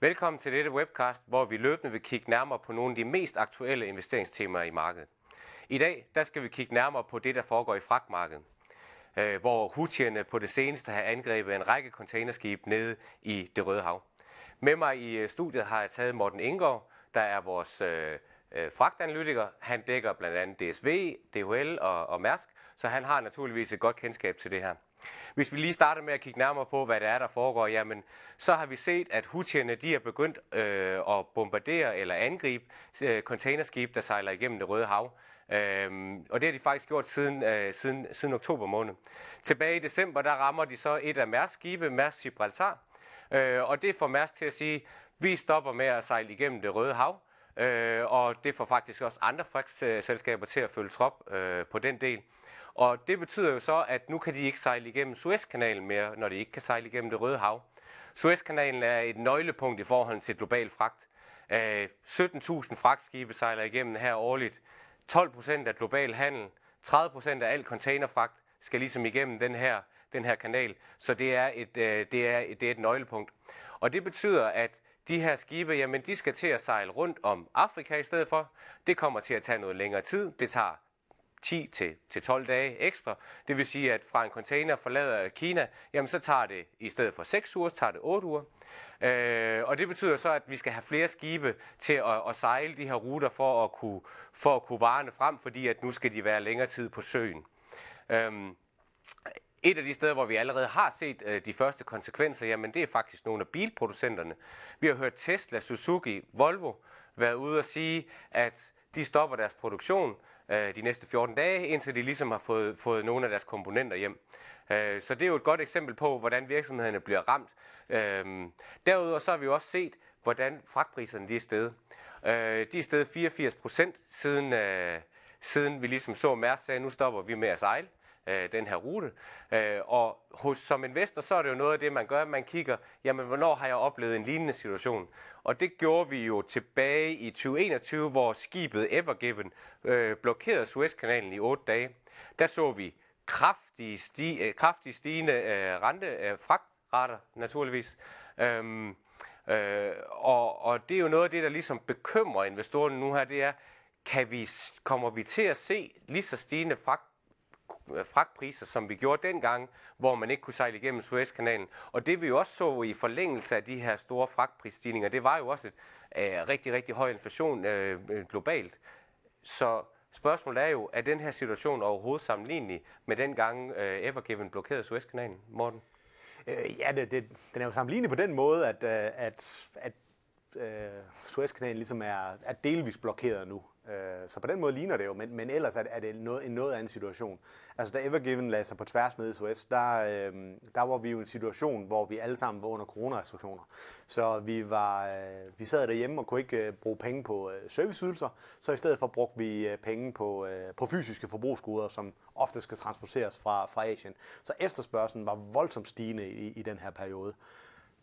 Velkommen til dette webcast, hvor vi løbende vil kigge nærmere på nogle af de mest aktuelle investeringstemaer i markedet. I dag der skal vi kigge nærmere på det, der foregår i fragtmarkedet, øh, hvor Houthierne på det seneste har angrebet en række containerskib nede i det Røde Hav. Med mig i øh, studiet har jeg taget Morten Ingård, der er vores øh, øh, fragtanalytiker. Han dækker blandt andet DSV, DHL og, og Mærsk, så han har naturligvis et godt kendskab til det her. Hvis vi lige starter med at kigge nærmere på, hvad det er, der foregår, jamen, så har vi set, at Houthierne de er begyndt øh, at bombardere eller angribe øh, containerskib, der sejler igennem det Røde Hav. Øhm, og det har de faktisk gjort siden, øh, siden, siden oktober måned. Tilbage i december, der rammer de så et af Mærsk skibe, Mærsk Gibraltar. Øh, og det får Mærsk til at sige, vi stopper med at sejle igennem det Røde Hav. Øh, og det får faktisk også andre fragtselskaber til at følge trop øh, på den del. Og det betyder jo så, at nu kan de ikke sejle igennem Suezkanalen mere, når de ikke kan sejle igennem det Røde Hav. Suezkanalen er et nøglepunkt i forhold til global fragt. Øh, 17.000 fragtskibe sejler igennem her årligt. 12 procent af global handel, 30 procent af al containerfragt skal ligesom igennem den her, den her kanal. Så det er, et, øh, det, er, det er et nøglepunkt. Og det betyder, at de her skibe, jamen de skal til at sejle rundt om Afrika i stedet for. Det kommer til at tage noget længere tid. Det tager 10 til, til 12 dage ekstra. Det vil sige, at fra en container forlader Kina, jamen så tager det i stedet for 6 uger, så tager det 8 uger. Øh, og det betyder så, at vi skal have flere skibe til at, at sejle de her ruter for at kunne, for at kunne varene frem, fordi at nu skal de være længere tid på søen. Øh, et af de steder, hvor vi allerede har set øh, de første konsekvenser, jamen det er faktisk nogle af bilproducenterne. Vi har hørt Tesla, Suzuki, Volvo være ude og sige, at de stopper deres produktion øh, de næste 14 dage, indtil de ligesom har fået, fået nogle af deres komponenter hjem. Øh, så det er jo et godt eksempel på, hvordan virksomhederne bliver ramt. Øh, derudover så har vi jo også set, hvordan fragtpriserne de er steget. Øh, de er steget 84 procent siden, øh, siden vi ligesom så Mærsk sagde, nu stopper vi med at sejle øh, den her rute. Øh, og hos, som investor, så er det jo noget af det, man gør. Man kigger, jamen, hvornår har jeg oplevet en lignende situation? Og det gjorde vi jo tilbage i 2021, hvor skibet Evergiven øh, blokerede Suezkanalen i 8 dage. Der så vi kraftige, sti, øh, kraftige stigende øh, rente, øh, fragtrater, naturligvis. Øhm, øh, og, og det er jo noget af det, der ligesom bekymrer investorerne nu her, det er, kan vi, kommer vi til at se lige så stigende fragt Øh, fragtpriser, som vi gjorde dengang, hvor man ikke kunne sejle igennem Suezkanalen. Og det vi jo også så i forlængelse af de her store fragtprisstigninger, det var jo også et øh, rigtig, rigtig høj inflation øh, øh, globalt. Så spørgsmålet er jo, er den her situation overhovedet sammenlignelig med den gang øh, Evergiven blokerede Suezkanalen, Morten? Øh, ja, det, det, den er jo sammenlignelig på den måde, at, øh, at, at øh, Suezkanalen ligesom er, er delvis blokeret nu. Øh, så på den måde ligner det jo, men, men ellers er er det noget, en noget anden situation. Altså da Evergiven lagde sig på tværs med Suez, der, øh, der var vi jo i en situation, hvor vi alle sammen var under coronarestriktioner. Så vi, var, øh, vi sad derhjemme og kunne ikke øh, bruge penge på øh, serviceydelser, så i stedet for brugte vi øh, penge på, øh, på fysiske forbrugsgoder, som ofte skal transporteres fra, fra Asien. Så efterspørgselen var voldsomt stigende i, i den her periode.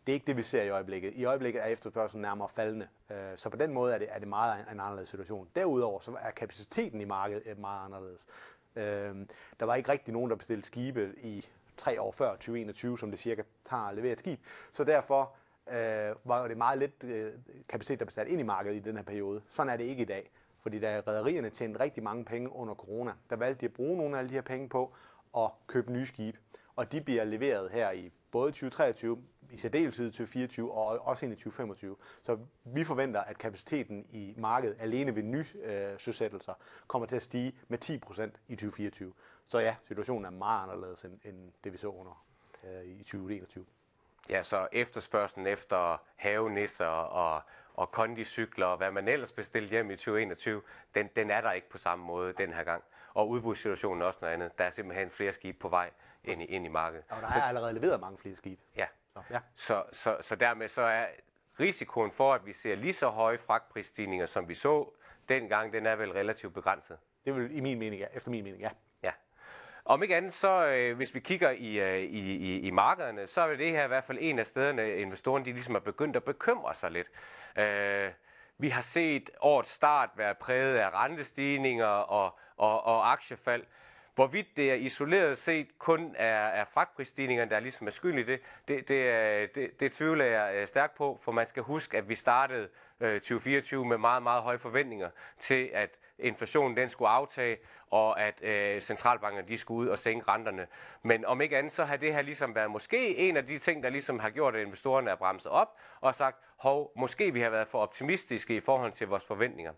Det er ikke det, vi ser i øjeblikket. I øjeblikket er efterspørgselen nærmere faldende. Øh, så på den måde er det, er det meget en anderledes situation. Derudover så er kapaciteten i markedet øh, meget anderledes. Øh, der var ikke rigtig nogen, der bestilte skibe i tre år før 2021, som det cirka tager at levere et skib. Så derfor øh, var det meget lidt øh, kapacitet, der blev sat ind i markedet i den her periode. Sådan er det ikke i dag. Fordi da rædderierne tjente rigtig mange penge under corona, der valgte de at bruge nogle af alle de her penge på at købe nye skibe. Og de bliver leveret her i både 2023, i særdeleshed 2024 og også ind i 2025. Så vi forventer, at kapaciteten i markedet alene ved nye øh, kommer til at stige med 10% i 2024. Så ja, situationen er meget anderledes end, end det, vi så under øh, i 2021. Ja, så efterspørgselen efter havenisser og, og kondicykler og hvad man ellers bestilte hjem i 2021, den, den er der ikke på samme måde den her gang. Og udbudssituationen også noget andet. Der er simpelthen flere skibe på vej ind i, ind i markedet. Og der er så, allerede leveret mange flere skibe. Ja. Så, ja. Så, så, så dermed så er risikoen for, at vi ser lige så høje fragtprisstigninger, som vi så dengang, den er vel relativt begrænset. Det vil i min mening, ja. efter min mening, ja. Ja. Om ikke andet, så øh, hvis vi kigger i, øh, i, i, i markederne, så er det her i hvert fald en af stederne, investorerne de ligesom er begyndt at bekymre sig lidt. Øh, vi har set årets start være præget af rentestigninger og, og, og aktiefald. Hvorvidt det er isoleret set kun er, er fragtprisstigningerne, der ligesom er skyld i det, det, det, det, det tvivler jeg øh, stærkt på, for man skal huske, at vi startede øh, 2024 med meget, meget høje forventninger til, at inflationen den skulle aftage, og at øh, centralbankerne de skulle ud og sænke renterne. Men om ikke andet, så har det her ligesom været måske en af de ting, der ligesom har gjort, at investorerne er bremset op og sagt, hov, måske vi har været for optimistiske i forhold til vores forventninger.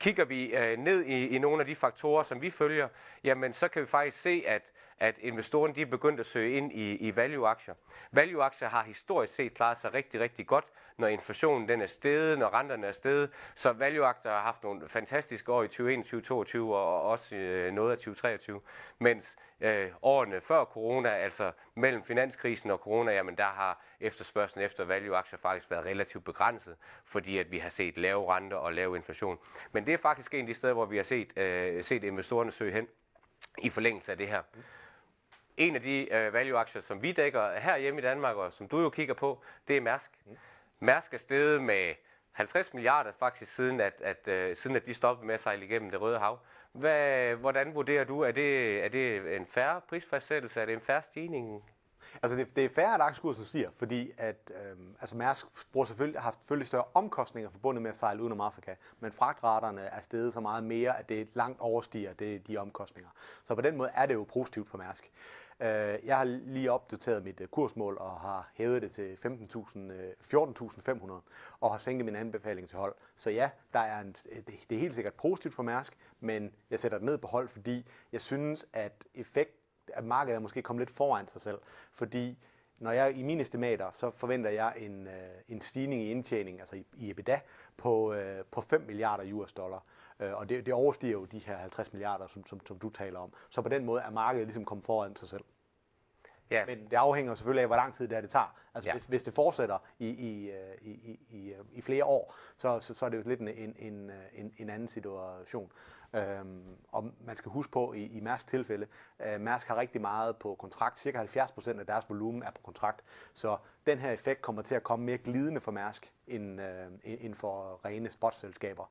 Kigger vi øh, ned i, i nogle af de faktorer, som vi følger, jamen så kan vi faktisk se, at at investorerne de er begyndt at søge ind i, i value-aktier. Value-aktier har historisk set klaret sig rigtig, rigtig godt, når inflationen den er steget, når renterne er steget. Så value-aktier har haft nogle fantastiske år i 2021, 2022 og også øh, noget af 2023. Mens øh, årene før corona, altså mellem finanskrisen og corona, jamen der har efterspørgselen efter value-aktier faktisk været relativt begrænset, fordi at vi har set lave renter og lav inflation. Men det er faktisk en af de steder, hvor vi har set, øh, set investorerne søge hen i forlængelse af det her. En af de øh, value-aktier, som vi dækker her hjemme i Danmark, og som du jo kigger på, det er Mærsk. Mm. Mærsk er steget med 50 milliarder faktisk, siden at, at, uh, siden at de stoppede med at sejle igennem det røde hav. Hvad, hvordan vurderer du, er det, er det en færre prisfastsættelse? Er det en færre stigning? Altså det, det er færre, at aktiekursen stiger, fordi at, øh, altså Mærsk bruger selvfølgelig, har selvfølgelig større omkostninger forbundet med at sejle udenom Afrika, men fragtraterne er steget så meget mere, at det langt overstiger det, de omkostninger. Så på den måde er det jo positivt for Mærsk. Øh, jeg har lige opdateret mit øh, kursmål og har hævet det til 14.500 øh, og har sænket min anbefaling til hold. Så ja, der er en, øh, det er helt sikkert positivt for Mærsk, men jeg sætter det ned på hold, fordi jeg synes, at effekt at markedet er måske kommet lidt foran sig selv, fordi når jeg i mine estimater, så forventer jeg en, øh, en stigning i indtjening, altså i, i EBITDA, på, øh, på 5 milliarder US dollar. Øh, og det, det overstiger jo de her 50 milliarder, som, som, som du taler om. Så på den måde er markedet ligesom kommet foran sig selv. Ja. Men det afhænger selvfølgelig af, hvor lang tid det, er, det tager. Altså ja. hvis, hvis det fortsætter i, i, øh, i, i, i, i flere år, så, så, så er det jo lidt en, en, en, en, en anden situation. Øhm, og man skal huske på, i, i Mærsk tilfælde, øh, Mærsk har rigtig meget på kontrakt. Cirka 70% af deres volumen er på kontrakt. Så den her effekt kommer til at komme mere glidende for Mærsk, end, øh, end for rene spotselskaber.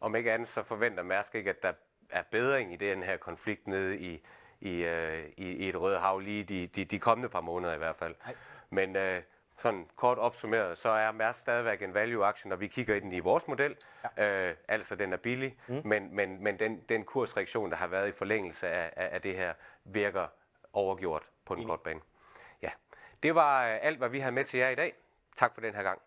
Om ikke andet, så forventer Mærsk ikke, at der er bedring i den her konflikt nede i, i, øh, i, i et røde hav lige de, de, de kommende par måneder i hvert fald. Nej. Men øh, sådan kort opsummeret, så er Mærsk stadigvæk en value-aktie, når vi kigger i den i vores model. Ja. Øh, altså, den er billig, mm. men, men, men den, den kursreaktion, der har været i forlængelse af, af, af det her, virker overgjort på den korte bane. Ja, det var øh, alt, hvad vi havde med til jer i dag. Tak for den her gang.